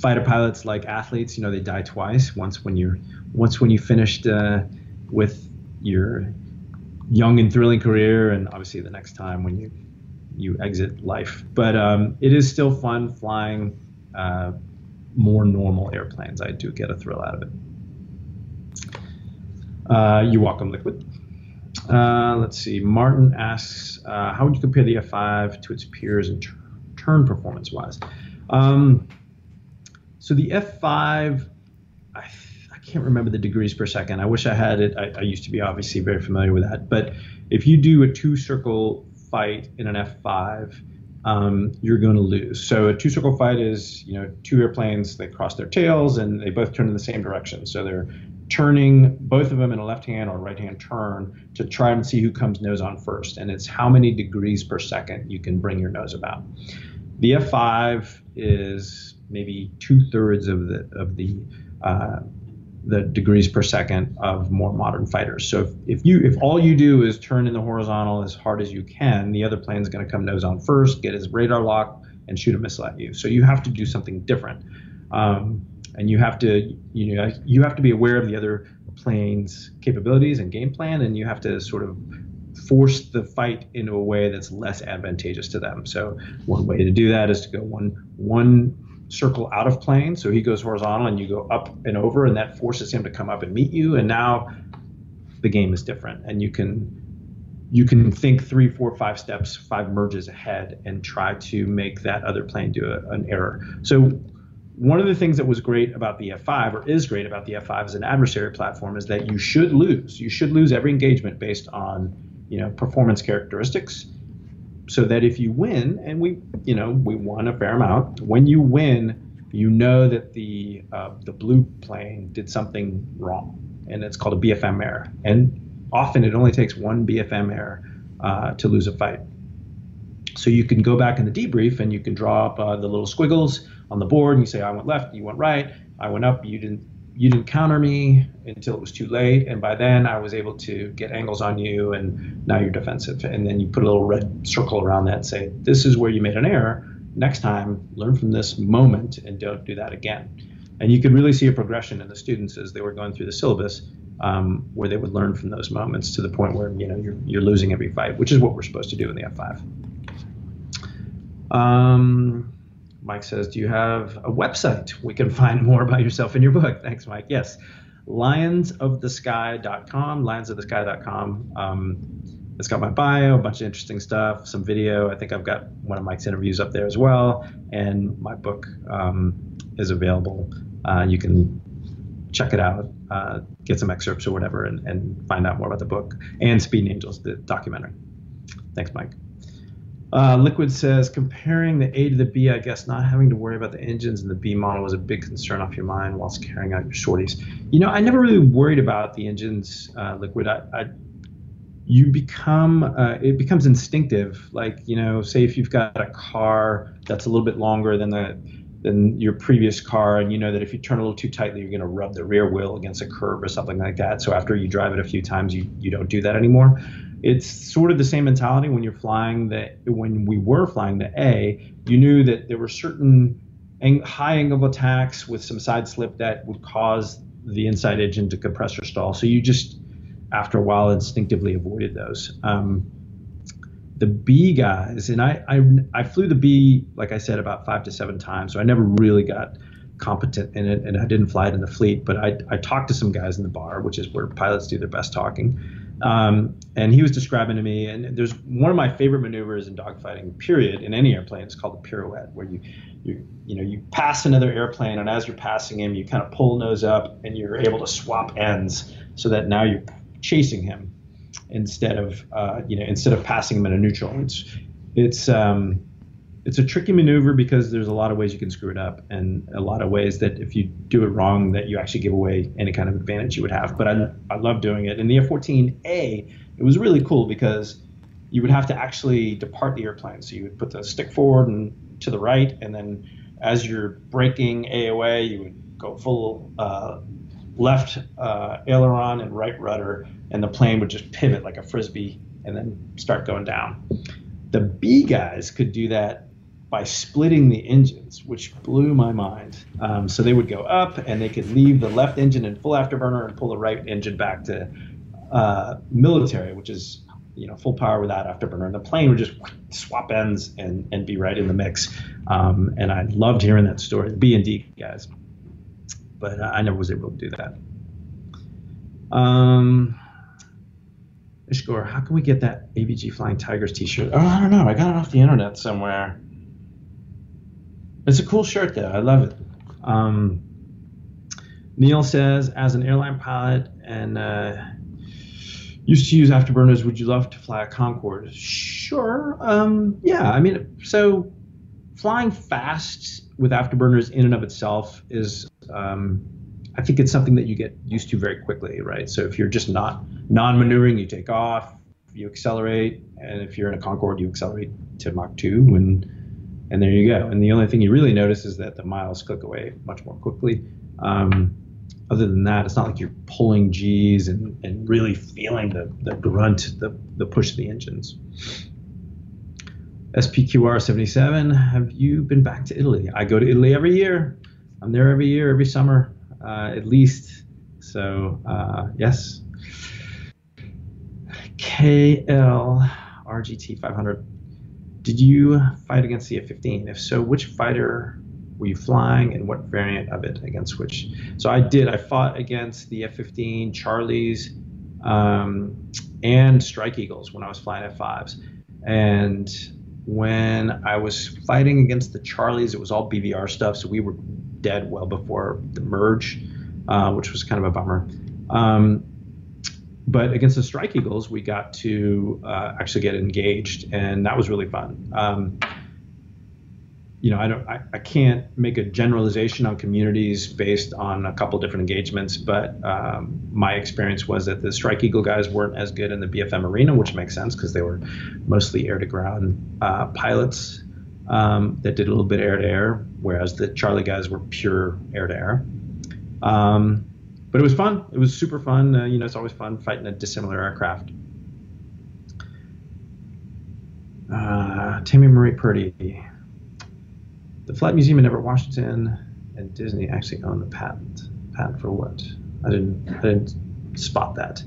fighter pilots, like athletes, you know, they die twice. Once when you're once when you finished uh, with your young and thrilling career, and obviously the next time when you you exit life. But um, it is still fun flying uh, more normal airplanes. I do get a thrill out of it. Uh, you're welcome, Liquid. Uh, let's see. Martin asks, uh, how would you compare the F5 to its peers in turn performance wise? Um, so the F5, I, I, can't remember the degrees per second. I wish I had it. I, I used to be obviously very familiar with that. But if you do a two circle fight in an F5, um, you're going to lose. So a two circle fight is, you know, two airplanes, they cross their tails and they both turn in the same direction. So they're turning both of them in a left hand or right hand turn to try and see who comes nose on first. And it's how many degrees per second you can bring your nose about. The F5 is maybe two thirds of the of the uh, the degrees per second of more modern fighters. So if, if you if all you do is turn in the horizontal as hard as you can, the other plane is going to come nose on first, get his radar lock, and shoot a missile at you. So you have to do something different. Um, and you have to you know you have to be aware of the other plane's capabilities and game plan, and you have to sort of force the fight into a way that's less advantageous to them. So one way to do that is to go one one circle out of plane, so he goes horizontal, and you go up and over, and that forces him to come up and meet you, and now the game is different, and you can you can think three, four, five steps, five merges ahead, and try to make that other plane do a, an error. So one of the things that was great about the F5 or is great about the F5 as an adversary platform is that you should lose. You should lose every engagement based on, you know, performance characteristics. So that if you win, and we, you know, we won a fair amount. When you win, you know that the uh, the blue plane did something wrong, and it's called a BFM error. And often it only takes one BFM error uh, to lose a fight. So you can go back in the debrief and you can draw up uh, the little squiggles on the board and you say I went left, you went right, I went up, you didn't you didn't counter me until it was too late. And by then I was able to get angles on you and now you're defensive. And then you put a little red circle around that and say this is where you made an error. Next time learn from this moment and don't do that again. And you could really see a progression in the students as they were going through the syllabus um, where they would learn from those moments to the point where you know you're, you're losing every fight which is what we're supposed to do in the F5 um, Mike says, Do you have a website we can find more about yourself in your book? Thanks, Mike. Yes. Lionsofthesky.com, lionsofthesky.com. Um, it's got my bio, a bunch of interesting stuff, some video. I think I've got one of Mike's interviews up there as well. And my book um, is available. Uh, you can check it out, uh, get some excerpts or whatever, and, and find out more about the book and Speed Angels, the documentary. Thanks, Mike. Uh, Liquid says comparing the A to the B, I guess not having to worry about the engines and the B model was a big concern off your mind whilst carrying out your shorties. You know, I never really worried about the engines, uh, Liquid. I, I, you become, uh, it becomes instinctive. Like, you know, say if you've got a car that's a little bit longer than the than your previous car, and you know that if you turn a little too tightly, you're going to rub the rear wheel against a curb or something like that. So after you drive it a few times, you you don't do that anymore. It's sort of the same mentality when you're flying the when we were flying the A. You knew that there were certain high angle attacks with some side slip that would cause the inside engine to compressor stall. So you just after a while instinctively avoided those. Um, the B guys, and I, I I flew the B like I said about five to seven times, so I never really got competent in it, and I didn't fly it in the fleet. But I I talked to some guys in the bar, which is where pilots do their best talking. Um, and he was describing to me, and there's one of my favorite maneuvers in dogfighting, period, in any airplane. It's called the pirouette, where you, you, you know, you pass another airplane, and as you're passing him, you kind of pull nose up, and you're able to swap ends, so that now you're chasing him instead of uh, you know instead of passing him in a neutral. It's it's um, it's a tricky maneuver because there's a lot of ways you can screw it up, and a lot of ways that if you do it wrong, that you actually give away any kind of advantage you would have. But I I love doing it. In the F-14A, it was really cool because you would have to actually depart the airplane. So you would put the stick forward and to the right, and then as you're braking AOA, you would go full uh, left uh, aileron and right rudder, and the plane would just pivot like a frisbee and then start going down. The B guys could do that by splitting the engines, which blew my mind. Um, so they would go up and they could leave the left engine in full afterburner and pull the right engine back to uh, military, which is you know full power without afterburner. And the plane would just swap ends and, and be right in the mix. Um, and I loved hearing that story. The B and D guys but I never was able to do that. Um, how can we get that AVG Flying Tigers T-shirt? Oh, I don't know. I got it off the internet somewhere. It's a cool shirt, though. I love it. Um, Neil says, as an airline pilot and uh, used to use afterburners, would you love to fly a Concorde? Sure. Um, yeah. I mean, so flying fast with afterburners in and of itself is um, I think it's something that you get used to very quickly, right? So if you're just not non-maneuvering, you take off, you accelerate, and if you're in a Concorde, you accelerate to Mach 2, and and there you go. And the only thing you really notice is that the miles click away much more quickly. Um, other than that, it's not like you're pulling G's and, and really feeling the, the grunt, the, the push of the engines. SPQR 77, have you been back to Italy? I go to Italy every year. I'm there every year, every summer, uh, at least. So, uh, yes. KL RGT 500. Did you fight against the F 15? If so, which fighter were you flying and what variant of it against which? So, I did. I fought against the F 15, Charlies, um, and Strike Eagles when I was flying F 5s. And when I was fighting against the Charlies, it was all BVR stuff, so we were dead well before the merge, uh, which was kind of a bummer. Um, but against the Strike Eagles, we got to uh, actually get engaged, and that was really fun. Um, you know, I don't, I, I can't make a generalization on communities based on a couple different engagements, but um, my experience was that the Strike Eagle guys weren't as good in the BFM arena, which makes sense because they were mostly air to ground uh, pilots um, that did a little bit air to air, whereas the Charlie guys were pure air to air. Um, but it was fun. It was super fun. Uh, you know, it's always fun fighting a dissimilar aircraft. Uh, Tammy Marie Purdy the Flight Museum in Everett, Washington, and Disney actually own the patent. Patent for what? I didn't. I didn't spot that.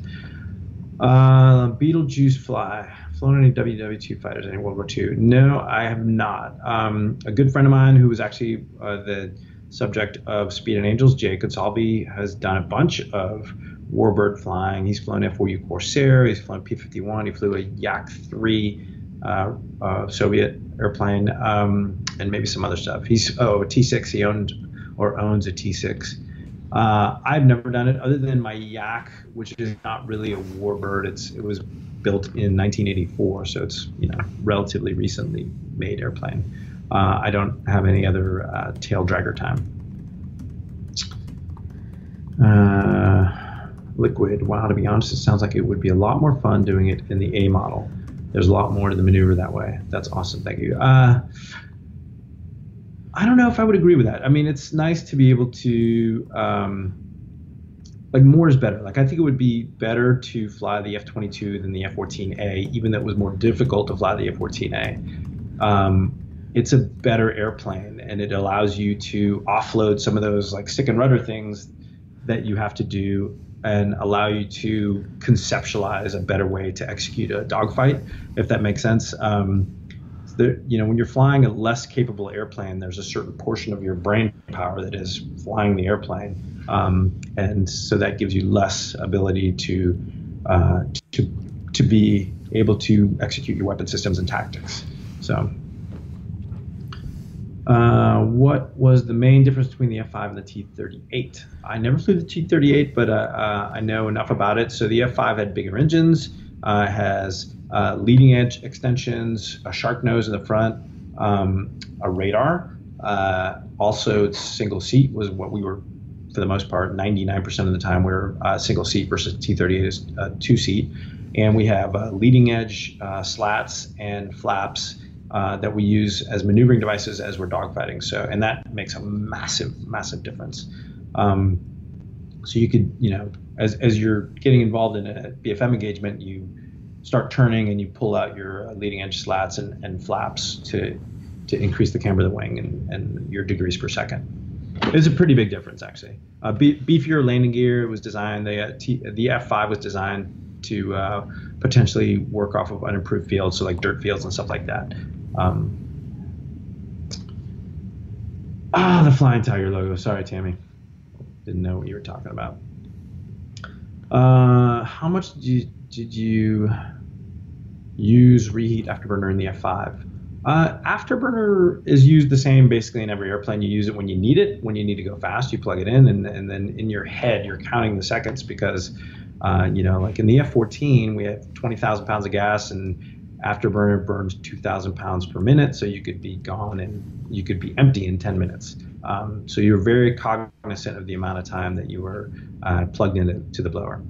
Uh, Beetlejuice Fly. Flown any WW2 fighters in World War II? No, I have not. Um, a good friend of mine who was actually uh, the subject of Speed and Angels, Jay Consalvi, has done a bunch of warbird flying. He's flown F4U Corsair. He's flown P-51. He flew a Yak-3 uh, uh, Soviet airplane, um, and maybe some other stuff. He's oh a T6. He owned or owns a T6. Uh, I've never done it other than my Yak, which is not really a warbird. It's it was built in 1984, so it's you know relatively recently made airplane. Uh, I don't have any other uh, tail dragger time. Uh, liquid. Wow, to be honest, it sounds like it would be a lot more fun doing it in the A model there's a lot more to the maneuver that way. That's awesome. Thank you. Uh, I don't know if I would agree with that. I mean, it's nice to be able to, um, like, more is better. Like, I think it would be better to fly the F 22 than the F 14A, even though it was more difficult to fly the F 14A. Um, it's a better airplane and it allows you to offload some of those, like, stick and rudder things that you have to do and allow you to conceptualize a better way to execute a dogfight, if that makes sense. Um, there, you know, when you're flying a less capable airplane, there's a certain portion of your brain power that is flying the airplane, um, and so that gives you less ability to uh, to to be able to execute your weapon systems and tactics. So, uh, what was the main difference between the F5 and the T38? I never flew the T38, but uh, uh, I know enough about it. So the F5 had bigger engines, uh, has uh, leading edge extensions, a shark nose in the front, um, a radar. Also, single seat was what we were, for the most part, 99% of the time we uh, single seat versus T38 is two seat. And we have leading edge slats and flaps that we use as maneuvering devices as we're dogfighting. So, and that makes a massive, massive difference. Um, so you could, you know, as, as you're getting involved in a BFM engagement, you start turning and you pull out your uh, leading edge slats and, and flaps to to increase the camber of the wing and, and your degrees per second. It's a pretty big difference actually. Uh, beefier landing gear was designed. The uh, T, the F5 was designed to uh, potentially work off of unimproved fields, so like dirt fields and stuff like that. Um, ah, the Flying Tiger logo. Sorry, Tammy. Didn't know what you were talking about. Uh, how much did you did you use reheat afterburner in the F5? Uh, afterburner is used the same basically in every airplane. You use it when you need it. When you need to go fast, you plug it in, and, and then in your head, you're counting the seconds because, uh, you know, like in the F-14, we have 20,000 pounds of gas, and afterburner burns 2,000 pounds per minute, so you could be gone and you could be empty in 10 minutes. Um, so you're very cognizant of the amount of time that you were uh, plugged into to the blower.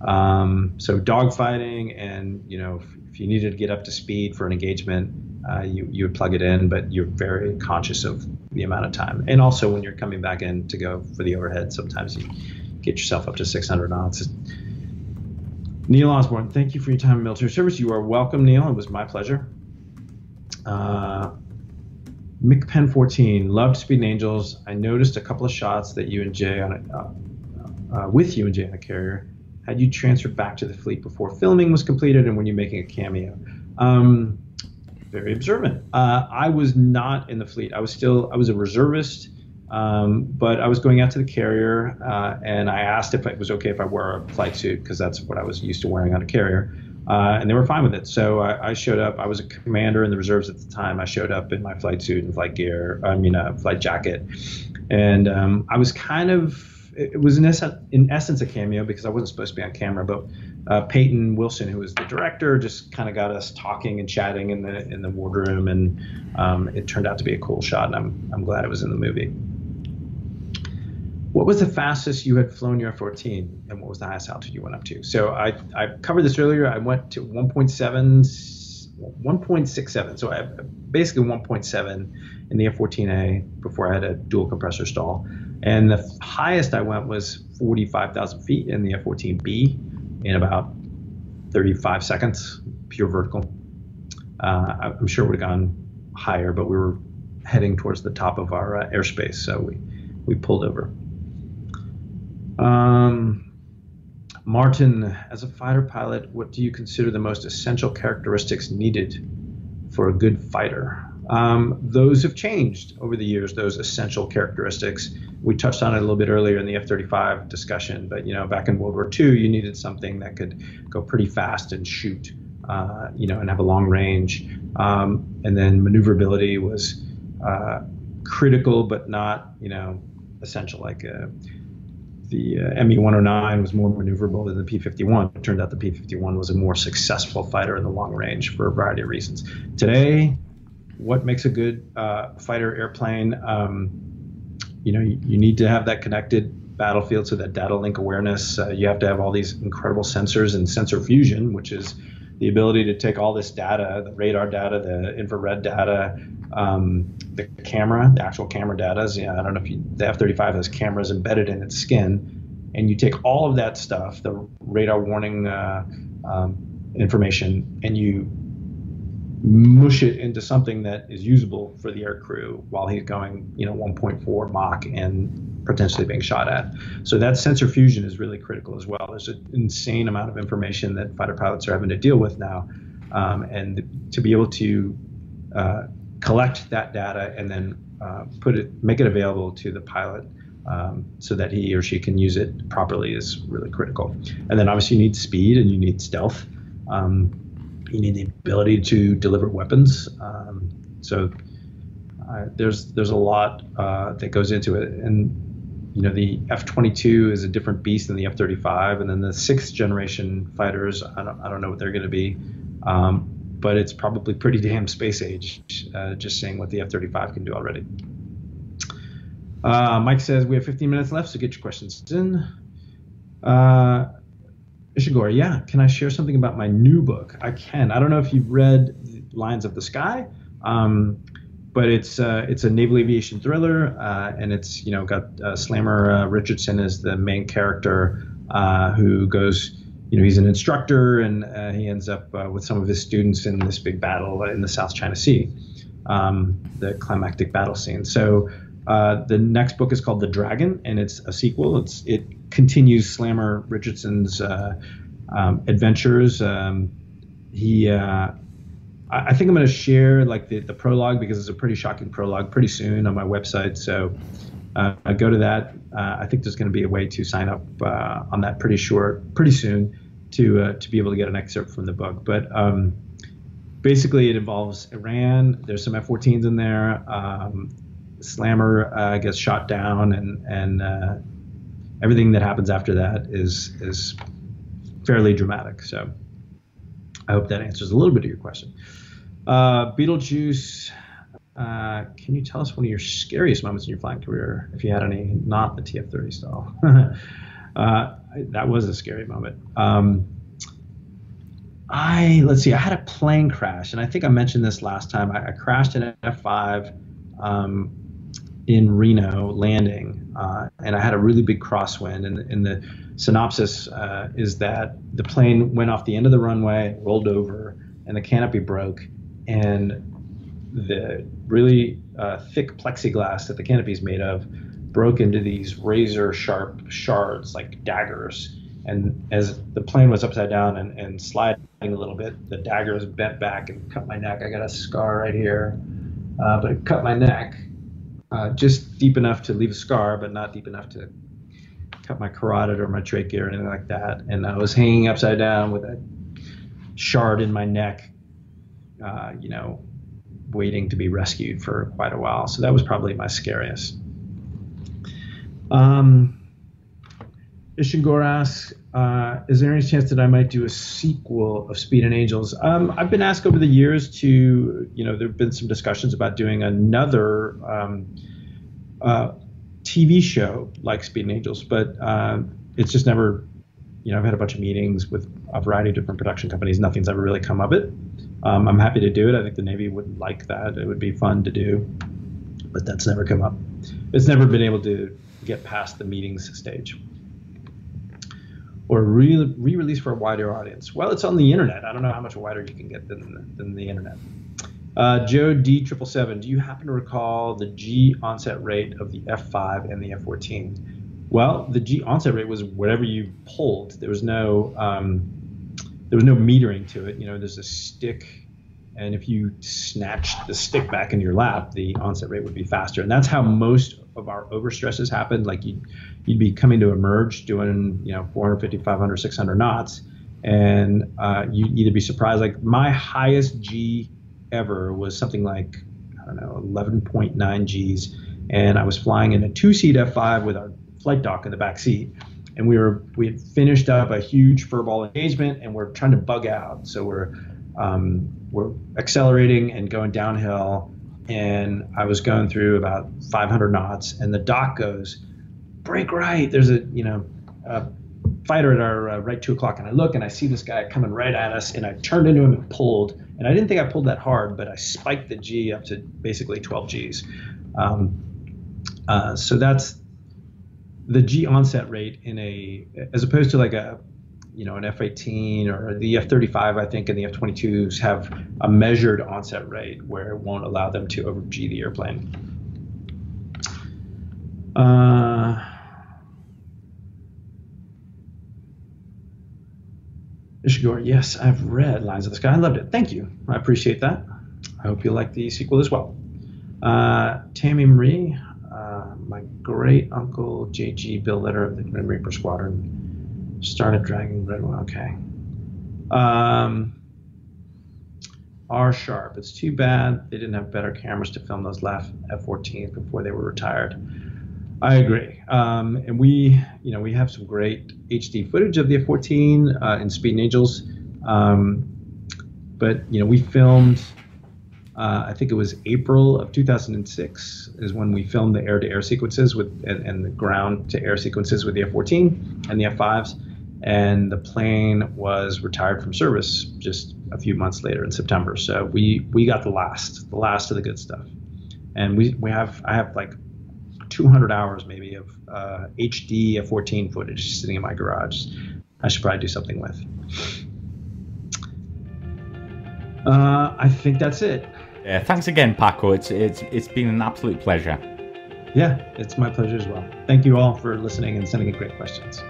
Um, so dogfighting, and you know, if, if, you needed to get up to speed for an engagement, uh, you you would plug it in, but you're very conscious of the amount of time. And also, when you're coming back in to go for the overhead, sometimes you get yourself up to 600 knots. Neil Osborne, thank you for your time in military service. You are welcome, Neil. It was my pleasure. Uh, Mick Pen 14, loved Speed Angels. I noticed a couple of shots that you and Jay on a, uh, uh, with you and Jay on a carrier had you transferred back to the fleet before filming was completed and when you're making a cameo? Um, very observant. Uh, I was not in the fleet. I was still I was a reservist, um, but I was going out to the carrier uh, and I asked if it was okay if I wore a flight suit because that's what I was used to wearing on a carrier. Uh, and they were fine with it. So I, I, showed up. I was a commander in the reserves at the time. I showed up in my flight suit and flight gear. I mean, a flight jacket, and um, I was kind of it was in, essence, in essence a cameo because I wasn't supposed to be on camera, but uh, Peyton Wilson, who was the director, just kind of got us talking and chatting in the in the wardroom, and um, it turned out to be a cool shot, and I'm I'm glad it was in the movie. What was the fastest you had flown your F-14, and what was the highest altitude you went up to? So I I covered this earlier. I went to 1.7. 1.67, so I basically 1.7 in the F-14A before I had a dual compressor stall. And the highest I went was 45,000 feet in the F 14B in about 35 seconds, pure vertical. Uh, I'm sure it would have gone higher, but we were heading towards the top of our uh, airspace, so we, we pulled over. Um, Martin, as a fighter pilot, what do you consider the most essential characteristics needed for a good fighter? Um, those have changed over the years. Those essential characteristics. We touched on it a little bit earlier in the F-35 discussion, but you know, back in World War II, you needed something that could go pretty fast and shoot, uh, you know, and have a long range. Um, and then maneuverability was uh, critical, but not, you know, essential. Like uh, the uh, ME-109 was more maneuverable than the P-51. It turned out the P-51 was a more successful fighter in the long range for a variety of reasons. Today, what makes a good uh, fighter airplane. Um, you know, you, you, need to have that connected battlefield, so that data link awareness. Uh, you have to have all these incredible sensors and sensor fusion, which is the ability to take all this data, the radar data, the infrared data, um, the camera, the actual camera data. Is, you know, I don't know if you, the F-35 has cameras embedded in its skin, and you take all of that stuff, the radar warning uh, um, information, and you mush it into something that is usable for the air crew while he's going, you know, 1.4 Mach and potentially being shot at. So that sensor fusion is really critical as well. There's an insane amount of information that fighter pilots are having to deal with now, um, and to be able to uh, collect that data and then uh, put it, make it available to the pilot. Um, so that he or she can use it properly is really critical. And then obviously you need speed and you need stealth. Um, you need the ability to deliver weapons. Um, so uh, there's there's a lot uh, that goes into it, and you know the F-22 is a different beast than the F-35, and then the sixth generation fighters. I don't I don't know what they're going to be, um, but it's probably pretty damn space age. Uh, just seeing what the F-35 can do already. Uh, Mike says we have 15 minutes left, so get your questions in. Uh, Ishiguro, yeah. Can I share something about my new book? I can. I don't know if you've read Lions of the Sky, um, but it's uh, it's a naval aviation thriller, uh, and it's you know got uh, Slammer uh, Richardson as the main character uh, who goes. You know, he's an instructor, and uh, he ends up with some of his students in this big battle in the South China Sea, um, the climactic battle scene. So the next book is called The Dragon, and it's a sequel. It's it continues Slammer Richardson's um, adventures. Um, he, I, I, think I'm going to share like the, the prologue because it's a pretty shocking prologue pretty soon on my website. So uh, go to that. Uh, I think there's going to be a way to sign up uh, on that pretty short, pretty soon to uh, to be able to get an excerpt from the book. But um, basically, it involves Iran. There's some F-14s in there. Um, Slammer gets shot down and and everything that happens after that is is fairly dramatic. So I hope that answers a little bit of your question. Uh, Beetlejuice, uh, can you tell us one of your scariest moments in your flying career, if you had any, not the TF-30 style? uh, that was a scary moment. Um, I let's see. I had a plane crash, and I think I mentioned this last time. I, I crashed in F5. Um, in Reno landing, uh, and I had a really big crosswind. And, and the synopsis uh, is that the plane went off the end of the runway, rolled over, and the canopy broke, and the really uh, thick plexiglass that the canopy is made of broke into these razor sharp shards like daggers. And as the plane was upside down and, and sliding a little bit, the daggers bent back and cut my neck. I got a scar right here, uh, but it cut my neck uh, just deep enough to leave a scar, but not deep enough to cut my carotid or my trachea or anything like that. And I was hanging upside down with a shard in my neck, uh, you know, waiting to be rescued for quite a while. So that was probably my scariest. Um, Ishiguro asks, uh, is there any chance that I might do a sequel of Speed and Angels? Um, I've been asked over the years to, you know, there have been some discussions about doing another um, uh, TV show like Speed and Angels, but uh, it's just never, you know, I've had a bunch of meetings with a variety of different production companies. Nothing's ever really come of it. Um, I'm happy to do it. I think the Navy would like that. It would be fun to do, but that's never come up. It's never been able to get past the meetings stage or re- release for a wider audience? Well, it's on the internet. I don't know how much wider you can get than, than the internet. Uh, Joe D777, do you happen to recall the G onset rate of the F5 and the F14? Well, the G onset rate was whatever you pulled. There was no um, there was no metering to it. You know, there's a stick, and if you snatched the stick back in your lap, the onset rate would be faster. And that's how most of our overstresses happen. Like you you'd be coming to emerge doing you know 450 500 600 knots and uh, you'd either be surprised like my highest g ever was something like i don't know 11.9 g's. And i was flying in a two-seat f5 with a flight doc in the back seat. And we were we had finished up a huge furball engagement and we're trying to bug out. So we're um, we're accelerating and going downhill. And i was going through about 500 knots and the doc goes break right. There's a you know a fighter at our uh, right two o'clock, and I look and I see this guy coming right at us, and I turned into him and pulled, and I didn't think I pulled that hard, but I spiked the G up to basically 12 Gs. Um, uh, so that's the G onset rate in a, as opposed to like a, you know, an F-18 or the F-35, I think, and the F-22s have a measured onset rate where it won't allow them to over G the airplane. Uh, Ishigor, yes, I've read Lions of the Sky. I loved it. Thank you. I appreciate that. I hope you like the sequel as well. Uh, Tammy Marie, uh, my great uncle J.G. Bill Litter of the Grim Reaper Squadron started Dragon Red One. Okay. Um, R Sharp. It's too bad they didn't have better cameras to film those last F-14s before they were retired. I agree. Um, and we, you know, we have some great HD footage of the F-14 uh, in Speed Angels. Um, but you know, we filmed. Uh, I think it was April of 2006 is when we filmed the air-to-air sequences with and, and the ground-to-air sequences with the F-14 and the F-5s, and the plane was retired from service just a few months later in September. So we we got the last, the last of the good stuff, and we we have I have like 200 hours maybe of uh, HD F14 footage sitting in my garage. I should probably do something with. Uh, I think that's it. Yeah, thanks again, Paco. It's it's it's been an absolute pleasure. Yeah, it's my pleasure as well. Thank you all for listening and sending in great questions.